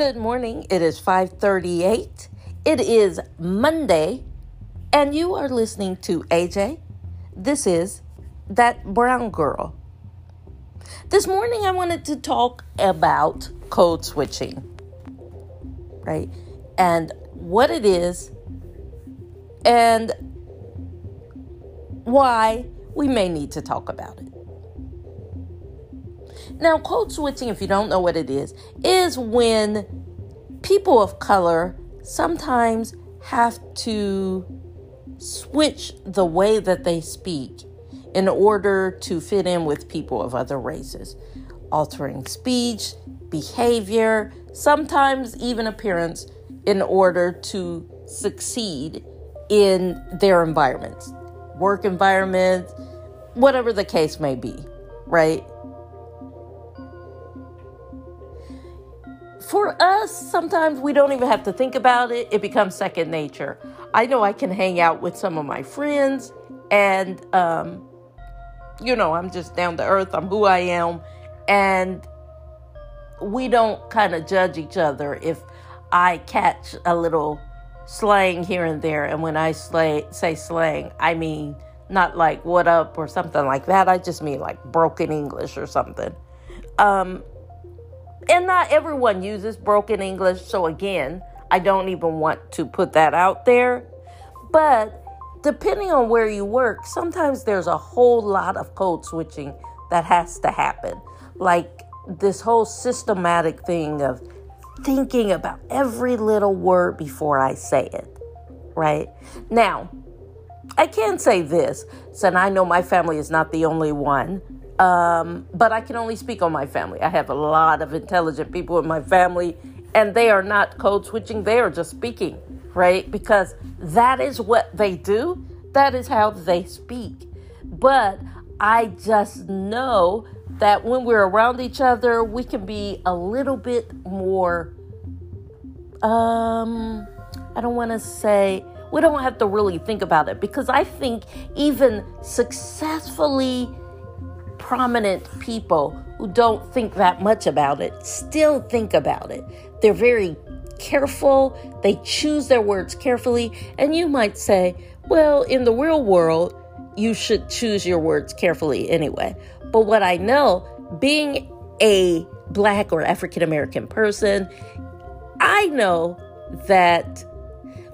Good morning. It is 5:38. It is Monday, and you are listening to AJ. This is that brown girl. This morning I wanted to talk about code switching. Right? And what it is and why we may need to talk about it. Now, code switching, if you don't know what it is, is when people of color sometimes have to switch the way that they speak in order to fit in with people of other races, altering speech, behavior, sometimes even appearance in order to succeed in their environments, work environments, whatever the case may be, right? For us, sometimes we don't even have to think about it. It becomes second nature. I know I can hang out with some of my friends, and, um, you know, I'm just down to earth. I'm who I am. And we don't kind of judge each other if I catch a little slang here and there. And when I slay, say slang, I mean not like what up or something like that. I just mean like broken English or something. Um, and not everyone uses broken English. So, again, I don't even want to put that out there. But depending on where you work, sometimes there's a whole lot of code switching that has to happen. Like this whole systematic thing of thinking about every little word before I say it, right? Now, I can say this, and I know my family is not the only one. Um, but I can only speak on my family. I have a lot of intelligent people in my family, and they are not code switching, they are just speaking, right? Because that is what they do, that is how they speak. But I just know that when we're around each other, we can be a little bit more, um, I don't want to say, we don't have to really think about it because I think even successfully prominent people who don't think that much about it still think about it. They're very careful, they choose their words carefully, and you might say, well, in the real world, you should choose your words carefully anyway. But what I know, being a black or African American person, I know that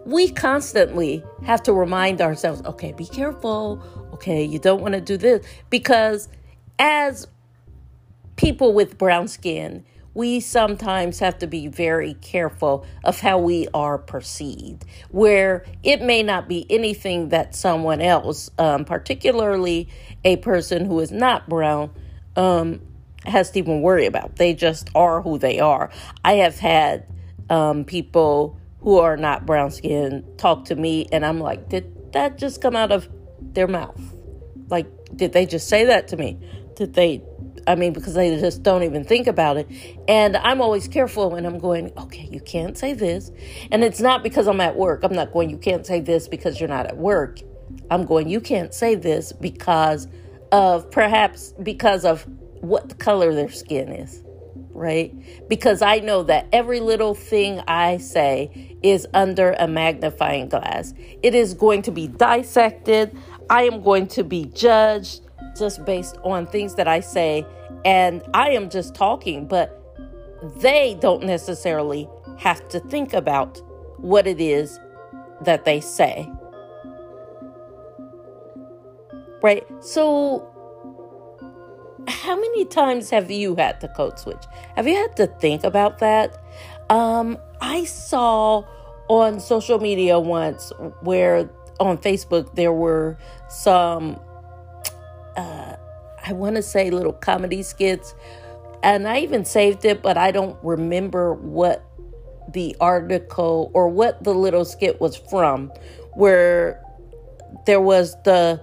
we constantly have to remind ourselves okay, be careful. Okay, you don't want to do this because as people with brown skin, we sometimes have to be very careful of how we are perceived, where it may not be anything that someone else, um, particularly a person who is not brown, um, has to even worry about. They just are who they are. I have had um, people who are not brown skin talk to me, and I'm like, did that just come out of their mouth? Like, did they just say that to me? That they I mean, because they just don't even think about it. And I'm always careful when I'm going, okay, you can't say this. And it's not because I'm at work. I'm not going, you can't say this because you're not at work. I'm going, you can't say this because of perhaps because of what color their skin is, right? Because I know that every little thing I say is under a magnifying glass. It is going to be dissected. I am going to be judged just based on things that I say, and I am just talking, but they don't necessarily have to think about what it is that they say. Right? So, how many times have you had to code switch? Have you had to think about that? Um, I saw on social media once where on Facebook there were some I want to say little comedy skits. And I even saved it, but I don't remember what the article or what the little skit was from, where there was the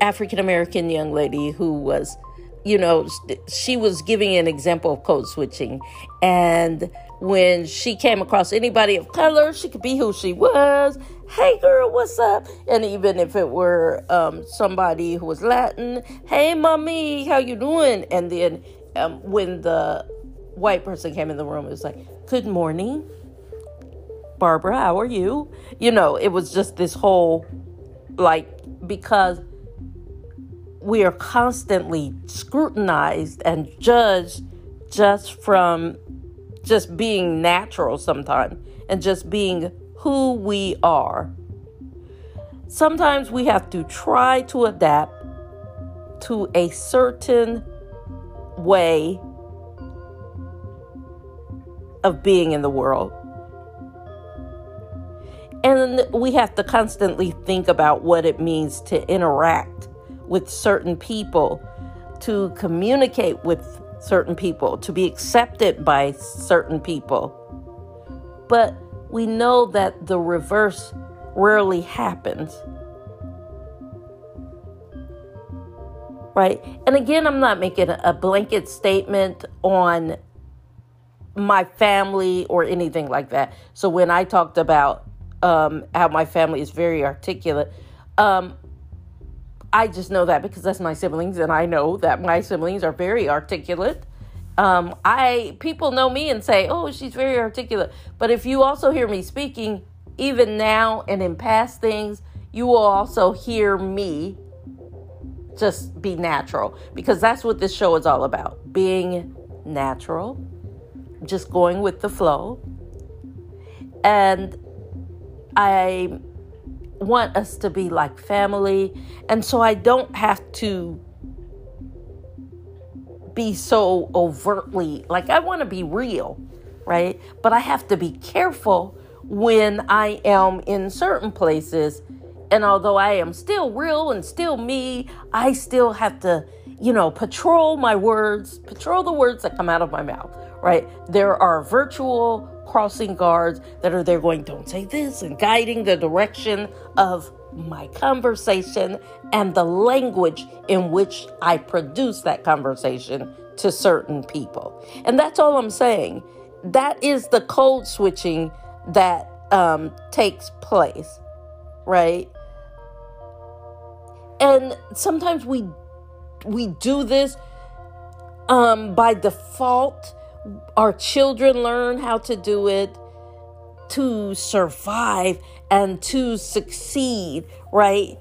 African American young lady who was, you know, she was giving an example of code switching. And when she came across anybody of color, she could be who she was hey girl, what's up? And even if it were um, somebody who was Latin, hey mommy, how you doing? And then um, when the white person came in the room, it was like, Good morning, Barbara, how are you? You know, it was just this whole, like, because we are constantly scrutinized and judged just from just being natural sometimes and just being who we are. Sometimes we have to try to adapt to a certain way of being in the world. And we have to constantly think about what it means to interact with certain people, to communicate with certain people, to be accepted by certain people. But we know that the reverse rarely happens. Right? And again, I'm not making a blanket statement on my family or anything like that. So when I talked about um, how my family is very articulate, um, I just know that because that's my siblings, and I know that my siblings are very articulate. Um, I people know me and say, "Oh, she's very articulate." But if you also hear me speaking, even now and in past things, you will also hear me just be natural because that's what this show is all about: being natural, just going with the flow. And I want us to be like family. And so I don't have to be so overtly, like, I want to be real, right? But I have to be careful when I am in certain places. And although I am still real and still me, I still have to, you know, patrol my words, patrol the words that come out of my mouth, right? There are virtual crossing guards that are there going, don't say this, and guiding the direction of my conversation and the language in which I produce that conversation to certain people. And that's all I'm saying. That is the code switching that um, takes place, right? And sometimes we we do this um, by default our children learn how to do it to survive and to succeed, right?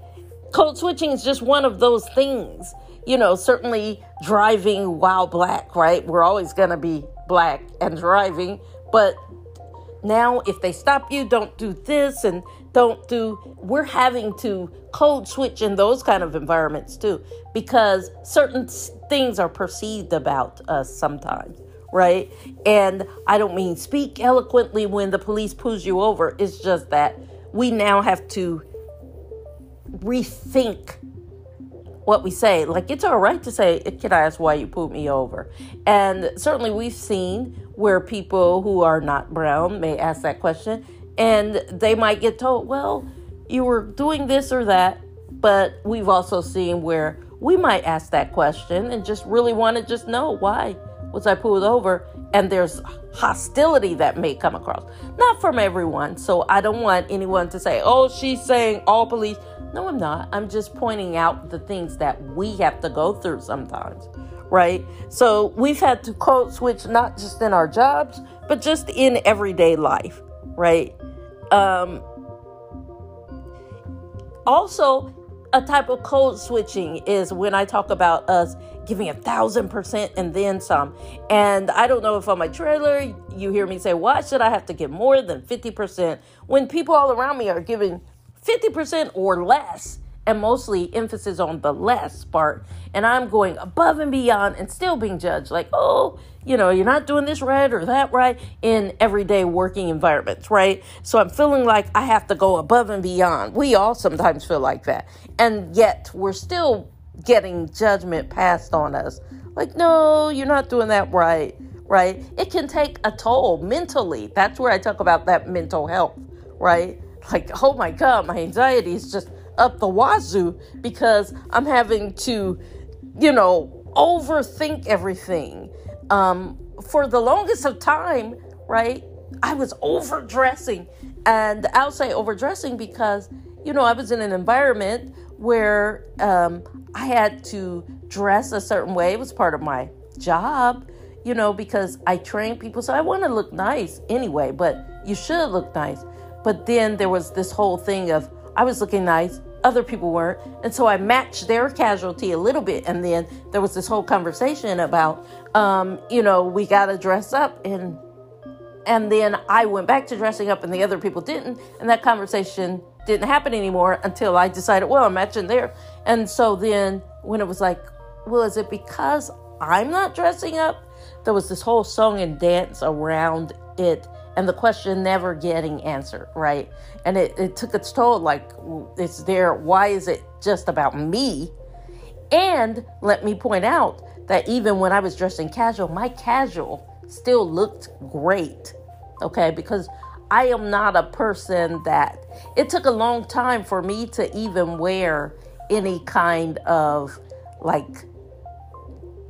Code switching is just one of those things. You know, certainly driving while black, right? We're always going to be black and driving, but now if they stop you, don't do this and don't do, we're having to code switch in those kind of environments too, because certain things are perceived about us sometimes right? And I don't mean speak eloquently when the police pulls you over. It's just that we now have to rethink what we say. Like, it's all right to say, Can I ask why you pulled me over? And certainly, we've seen where people who are not brown may ask that question, and they might get told, Well, you were doing this or that. But we've also seen where we might ask that question and just really want to just know why was I pulled over and there's hostility that may come across. Not from everyone. So I don't want anyone to say, oh, she's saying all police. No, I'm not. I'm just pointing out the things that we have to go through sometimes, right? So we've had to code switch not just in our jobs, but just in everyday life, right? Um, also, a type of code switching is when I talk about us giving a thousand percent and then some. And I don't know if on my trailer you hear me say, why should I have to give more than 50% when people all around me are giving 50% or less? And mostly emphasis on the less part. And I'm going above and beyond and still being judged like, oh, you know, you're not doing this right or that right in everyday working environments, right? So I'm feeling like I have to go above and beyond. We all sometimes feel like that. And yet we're still getting judgment passed on us. Like, no, you're not doing that right, right? It can take a toll mentally. That's where I talk about that mental health, right? Like, oh my God, my anxiety is just up the wazoo because I'm having to, you know, overthink everything. Um, for the longest of time, right? I was overdressing. And I'll say overdressing because, you know, I was in an environment where um, I had to dress a certain way. It was part of my job. you know, because I train people, so I want to look nice anyway, but you should look nice. But then there was this whole thing of I was looking nice, other people weren't. And so I matched their casualty a little bit. And then there was this whole conversation about, um, you know, we got to dress up. And, and then I went back to dressing up and the other people didn't. And that conversation didn't happen anymore until I decided, well, I'm matching there. And so then when it was like, well, is it because I'm not dressing up? There was this whole song and dance around it and the question never getting answered, right? And it, it took its toll. Like, it's there. Why is it just about me? And let me point out that even when I was dressed in casual, my casual still looked great, okay? Because I am not a person that it took a long time for me to even wear any kind of like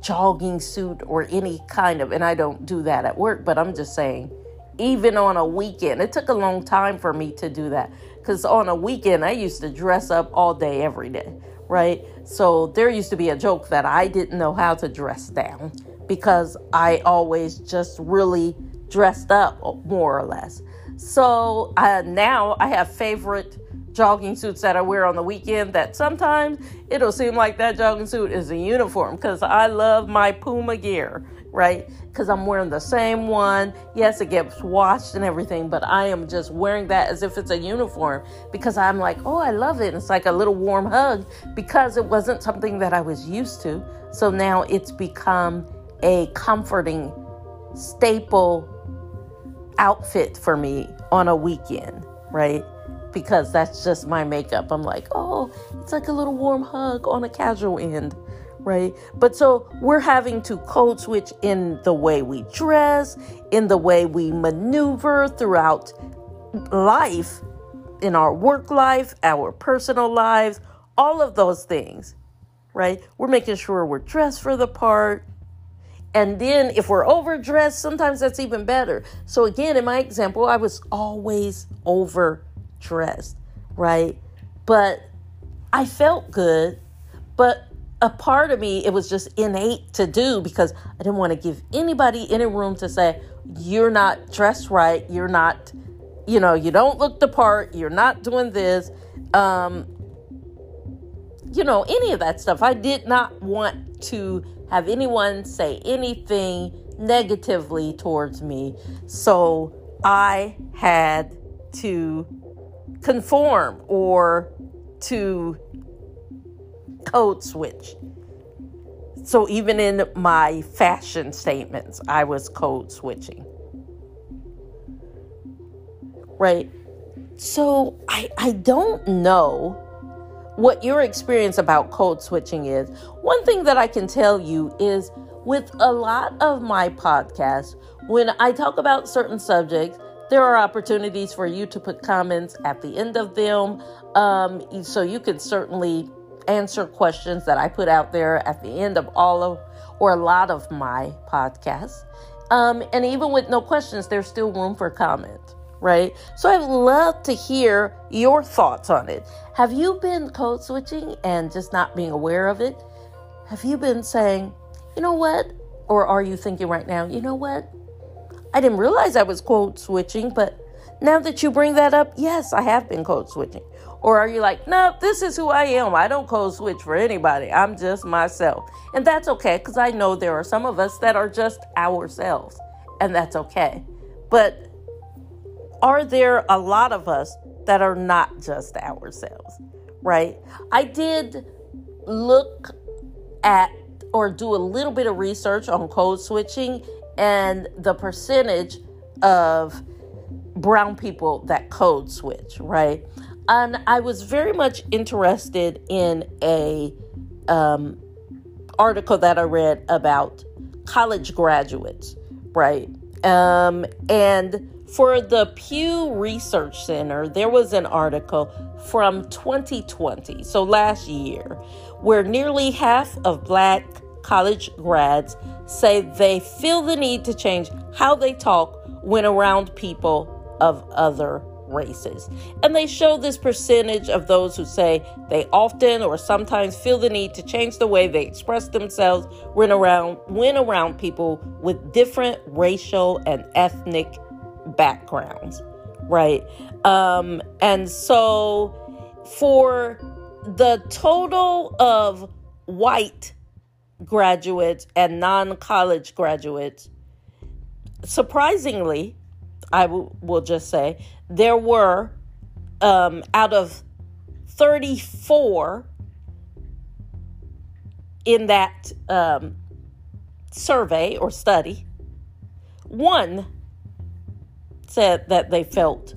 jogging suit or any kind of, and I don't do that at work, but I'm just saying even on a weekend. It took a long time for me to do that because on a weekend, I used to dress up all day, every day, right? So there used to be a joke that I didn't know how to dress down because I always just really dressed up more or less. So uh, now I have favorite jogging suits that I wear on the weekend that sometimes it'll seem like that jogging suit is a uniform because I love my Puma gear right? Because I'm wearing the same one. Yes, it gets washed and everything, but I am just wearing that as if it's a uniform because I'm like, oh, I love it. It's like a little warm hug because it wasn't something that I was used to. So now it's become a comforting staple outfit for me on a weekend, right? Because that's just my makeup. I'm like, oh, it's like a little warm hug on a casual end right? But so we're having to code switch in the way we dress, in the way we maneuver throughout life, in our work life, our personal lives, all of those things, right? We're making sure we're dressed for the part. And then if we're overdressed, sometimes that's even better. So again, in my example, I was always overdressed, right? But I felt good, but a part of me, it was just innate to do because I didn't want to give anybody any room to say, you're not dressed right, you're not, you know, you don't look the part, you're not doing this. Um, you know, any of that stuff. I did not want to have anyone say anything negatively towards me. So I had to conform or to code switch. So even in my fashion statements, I was code switching. Right? So I, I don't know what your experience about code switching is. One thing that I can tell you is with a lot of my podcasts, when I talk about certain subjects, there are opportunities for you to put comments at the end of them. Um, so you can certainly answer questions that I put out there at the end of all of or a lot of my podcasts. Um, and even with no questions, there's still room for comment, right? So I'd love to hear your thoughts on it. Have you been code switching and just not being aware of it? Have you been saying, you know what? Or are you thinking right now, you know what? I didn't realize I was code switching, but now that you bring that up, yes, I have been code switching. Or are you like, no, this is who I am. I don't code switch for anybody. I'm just myself. And that's okay because I know there are some of us that are just ourselves, and that's okay. But are there a lot of us that are not just ourselves, right? I did look at or do a little bit of research on code switching and the percentage of brown people that code switch, right? And I was very much interested in a um, article that I read about college graduates, right? Um, and for the Pew Research Center, there was an article from 2020, so last year, where nearly half of black college grads say they feel the need to change how they talk when around people of other races. And they show this percentage of those who say they often or sometimes feel the need to change the way they express themselves when around when around people with different racial and ethnic backgrounds, right? Um, and so for the total of white graduates and non college graduates, surprisingly, I w- will just say, there were um, out of 34 in that um, survey or study, one said that they felt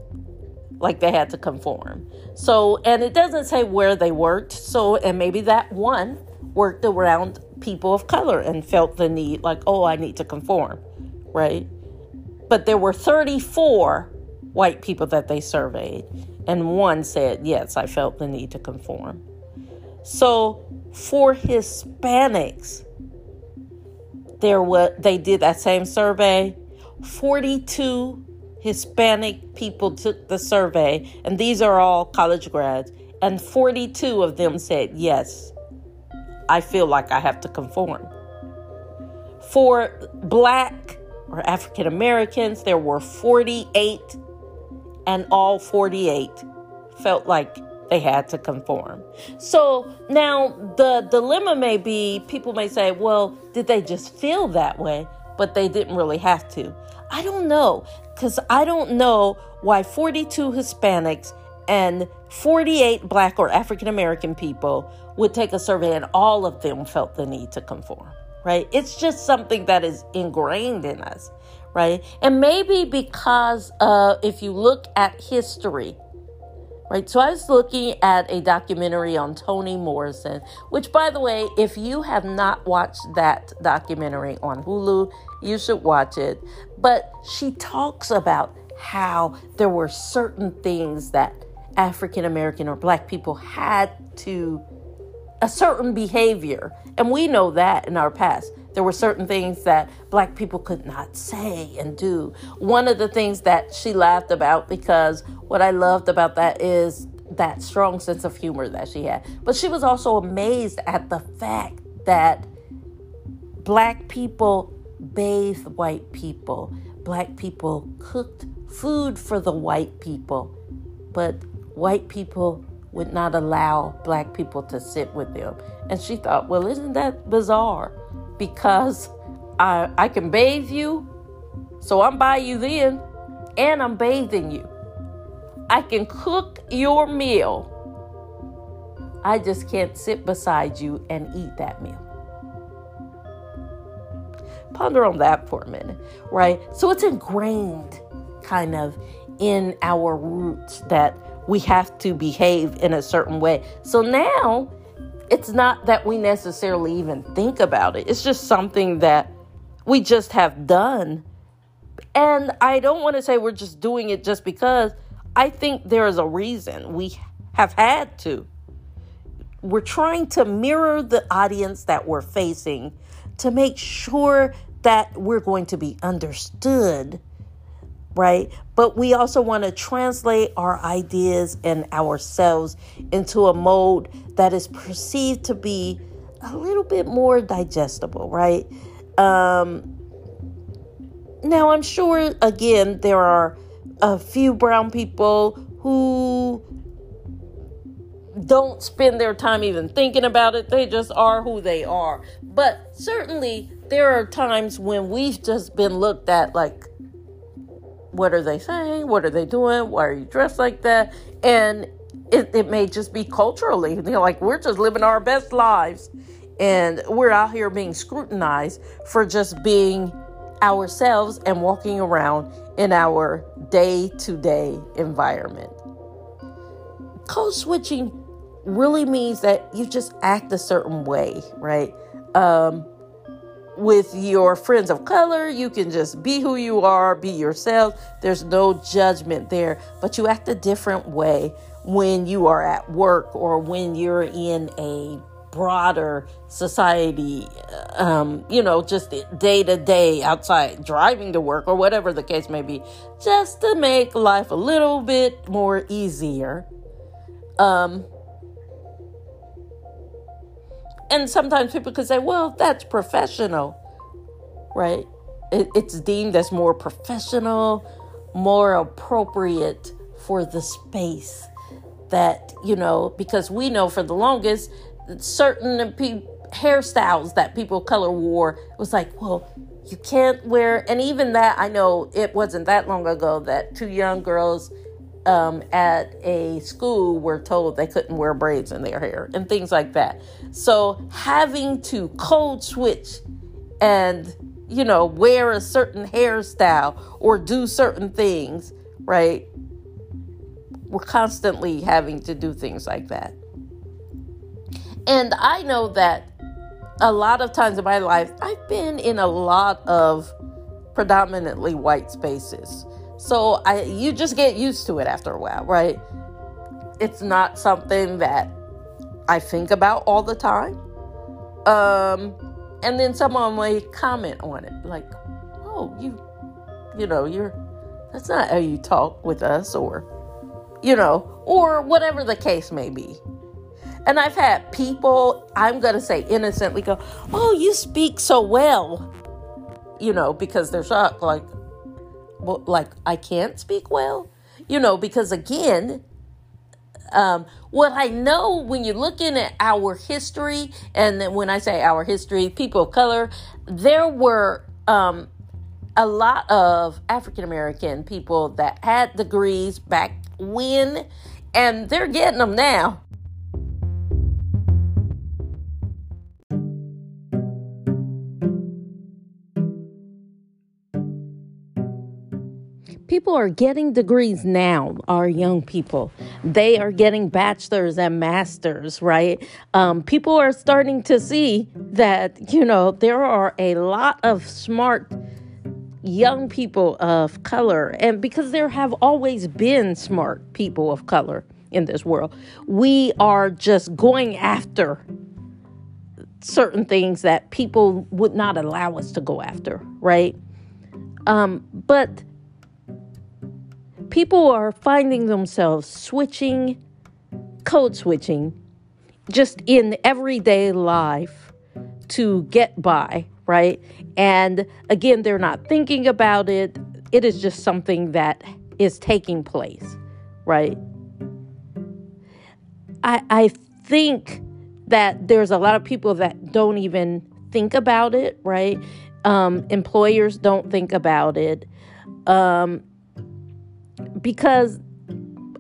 like they had to conform. So, and it doesn't say where they worked. So, and maybe that one worked around people of color and felt the need, like, oh, I need to conform, right? But there were 34 white people that they surveyed, and one said, yes, I felt the need to conform. So, for Hispanics, there was they did that same survey. 42 Hispanic people took the survey, and these are all college grads, and 42 of them said, Yes, I feel like I have to conform. For black or African Americans, there were 48, and all 48 felt like they had to conform. So now the dilemma may be people may say, well, did they just feel that way? But they didn't really have to. I don't know because I don't know why 42 Hispanics and 48 Black or African American people would take a survey and all of them felt the need to conform, right? It's just something that is ingrained in us, right? And maybe because uh, if you look at history, right? So I was looking at a documentary on Toni Morrison, which, by the way, if you have not watched that documentary on Hulu, you should watch it. But she talks about how there were certain things that African American or Black people had to, a certain behavior. And we know that in our past. There were certain things that black people could not say and do. One of the things that she laughed about because what I loved about that is that strong sense of humor that she had. But she was also amazed at the fact that black people bathed white people, black people cooked food for the white people, but white people would not allow black people to sit with them. And she thought, well, isn't that bizarre? because I, I can bathe you, so I'm by you then, and I'm bathing you. I can cook your meal. I just can't sit beside you and eat that meal. Ponder on that for a minute, right? So it's ingrained kind of in our roots that we have to behave in a certain way. So now it's not that we necessarily even think about it. It's just something that we just have done. And I don't want to say we're just doing it just because. I think there is a reason we have had to. We're trying to mirror the audience that we're facing to make sure that we're going to be understood right? But we also want to translate our ideas and ourselves into a mode that is perceived to be a little bit more digestible, right? Um, now, I'm sure, again, there are a few brown people who don't spend their time even thinking about it. They just are who they are. But certainly, there are times when we've just been looked at like, what are they saying? What are they doing? Why are you dressed like that? And it, it may just be culturally, you know, like we're just living our best lives and we're out here being scrutinized for just being ourselves and walking around in our day to day environment. Code switching really means that you just act a certain way, right? Um, with your friends of color, you can just be who you are, be yourself. There's no judgment there, but you act a different way when you are at work or when you're in a broader society, um, you know, just day to day outside, driving to work or whatever the case may be, just to make life a little bit more easier. Um, and sometimes people could say, well, that's professional, right? It, it's deemed as more professional, more appropriate for the space that, you know, because we know for the longest, certain pe- hairstyles that people of color wore was like, well, you can't wear, and even that, I know it wasn't that long ago that two young girls um, at a school were told they couldn't wear braids in their hair and things like that. So having to code switch and you know wear a certain hairstyle or do certain things, right? We're constantly having to do things like that. And I know that a lot of times in my life, I've been in a lot of predominantly white spaces. So I you just get used to it after a while, right? It's not something that I think about all the time. Um and then someone may comment on it like, "Oh, you you know, you're that's not how you talk with us or you know, or whatever the case may be." And I've had people, I'm to say innocently go, "Oh, you speak so well." You know, because they're shocked like, like I can't speak well, you know, because again, um, what I know when you're looking at our history, and when I say our history, people of color, there were um, a lot of African American people that had degrees back when, and they're getting them now. People are getting degrees now, our young people. They are getting bachelors and masters, right? Um, people are starting to see that, you know, there are a lot of smart young people of color. And because there have always been smart people of color in this world, we are just going after certain things that people would not allow us to go after, right? Um, but people are finding themselves switching, code switching, just in everyday life to get by, right? And again, they're not thinking about it. It is just something that is taking place, right? I, I think that there's a lot of people that don't even think about it, right? Um, employers don't think about it. Um, because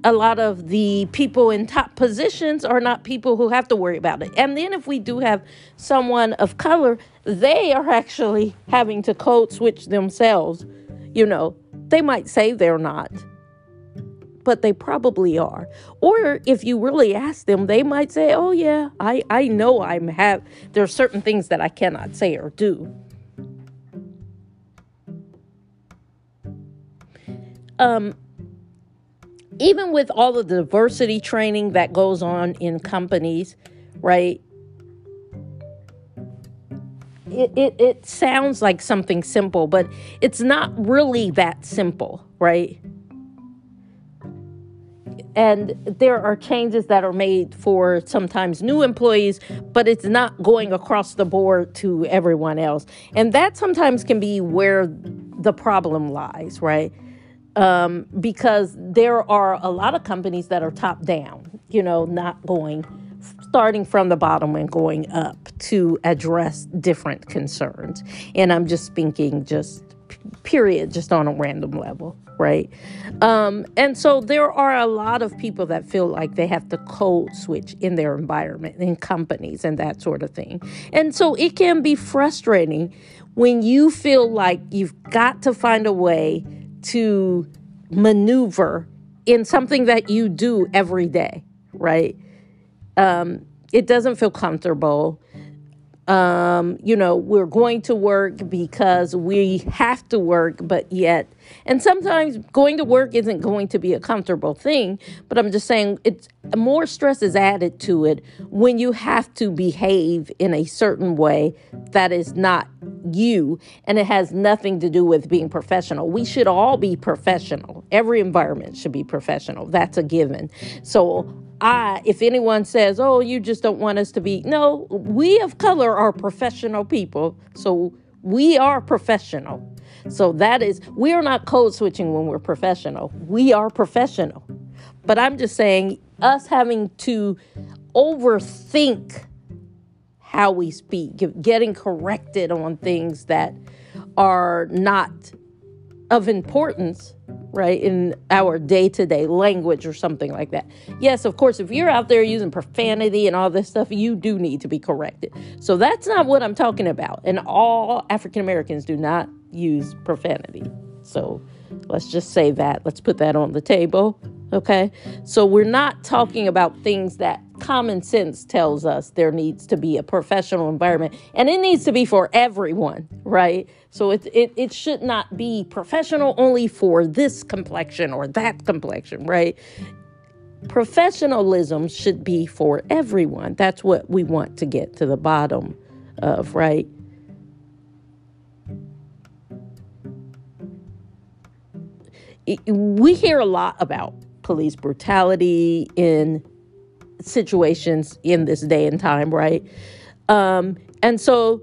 a lot of the people in top positions are not people who have to worry about it. And then if we do have someone of color, they are actually having to code switch themselves. You know, they might say they're not, but they probably are. Or if you really ask them, they might say, "Oh yeah, I I know I'm have there are certain things that I cannot say or do." Um even with all the diversity training that goes on in companies, right? It, it, it sounds like something simple, but it's not really that simple, right? And there are changes that are made for sometimes new employees, but it's not going across the board to everyone else. And that sometimes can be where the problem lies, right? Um, because there are a lot of companies that are top down, you know, not going starting from the bottom and going up to address different concerns. And I'm just thinking, just period, just on a random level, right? Um, and so there are a lot of people that feel like they have to code switch in their environment, in companies, and that sort of thing. And so it can be frustrating when you feel like you've got to find a way to maneuver in something that you do every day, right? Um, it doesn't feel comfortable. Um, you know, we're going to work because we have to work, but yet, and sometimes going to work isn't going to be a comfortable thing, but I'm just saying it's more stress is added to it when you have to behave in a certain way that is not you and it has nothing to do with being professional. We should all be professional. Every environment should be professional. That's a given. So I, if anyone says, oh, you just don't want us to be, no, we of color are professional people. So we are professional. So that is, we are not code switching when we're professional. We are professional. But I'm just saying, us having to overthink how we speak, getting corrected on things that are not of importance right, in our day to day language or something like that. Yes, of course, if you're out there using profanity and all this stuff, you do need to be corrected. So that's not what I'm talking about. And all African Americans do not use profanity. So let's just say that. Let's put that on the table. Okay. So we're not talking about things that common sense tells us there needs to be a professional environment and it needs to be for everyone, right? So it, it, it should not be professional only for this complexion or that complexion, right? Professionalism should be for everyone. That's what we want to get to the bottom of, right? we hear a lot about police brutality in situations in this day and time, right? Um, and so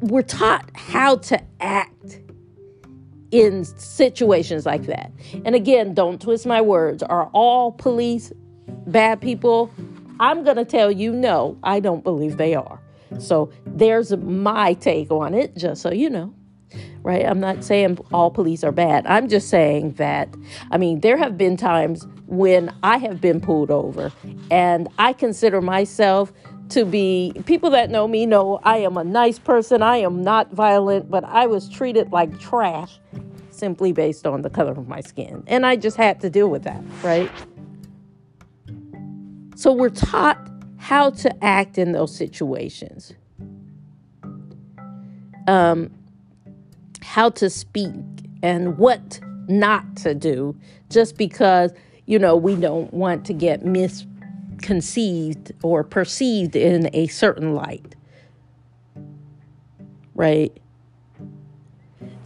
we're taught how to act in situations like that. And again, don't twist my words. Are all police bad people? I'm going to tell you no, I don't believe they are. So there's my take on it, just so you know right? I'm not saying all police are bad. I'm just saying that, I mean, there have been times when I have been pulled over, and I consider myself to be people that know me know I am a nice person. I am not violent, but I was treated like trash simply based on the color of my skin. And I just had to deal with that, right? So we're taught how to act in those situations. Um, how to speak and what not to do just because, you know, we don't want to get misconceived or perceived in a certain light. Right?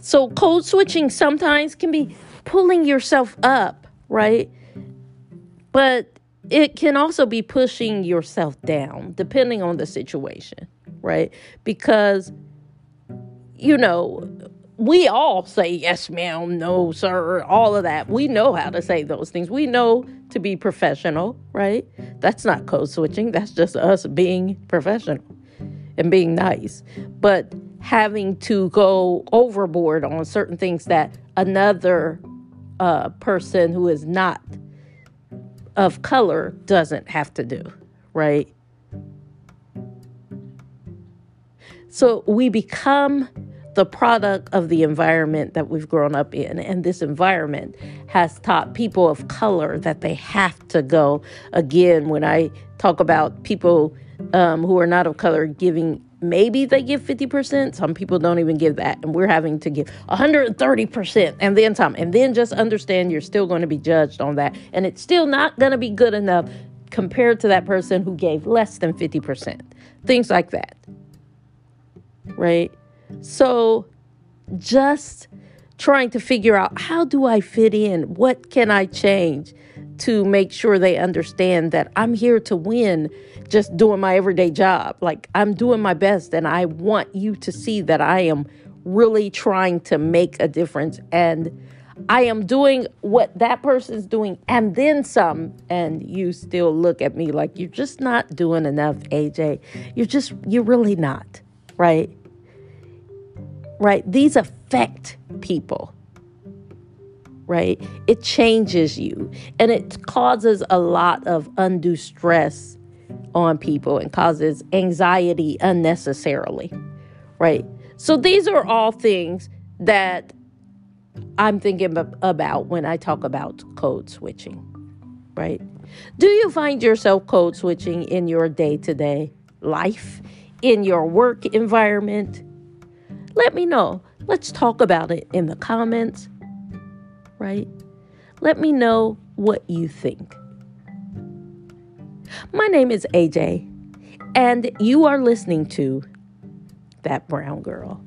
So, code switching sometimes can be pulling yourself up, right? But it can also be pushing yourself down, depending on the situation, right? Because, you know, we all say yes, ma'am, no, sir, all of that. We know how to say those things. We know to be professional, right? That's not code switching. That's just us being professional and being nice. But having to go overboard on certain things that another uh, person who is not of color doesn't have to do, right? So we become the product of the environment that we've grown up in. And this environment has taught people of color that they have to go. Again, when I talk about people um, who are not of color giving, maybe they give 50%. Some people don't even give that. And we're having to give 130% and then some. And then just understand you're still going to be judged on that. And it's still not going to be good enough compared to that person who gave less than 50%. Things like that. Right? So just trying to figure out how do I fit in? What can I change to make sure they understand that I'm here to win just doing my everyday job? Like I'm doing my best and I want you to see that I am really trying to make a difference and I am doing what that person's doing and then some and you still look at me like you're just not doing enough, AJ. You're just you're really not, right? Right? These affect people, right? It changes you and it causes a lot of undue stress on people and causes anxiety unnecessarily, right? So these are all things that I'm thinking about when I talk about code switching, right? Do you find yourself code switching in your day to day life? in your work environment? Let me know. Let's talk about it in the comments, right? Let me know what you think. My name is AJ, and you are listening to That Brown Girl.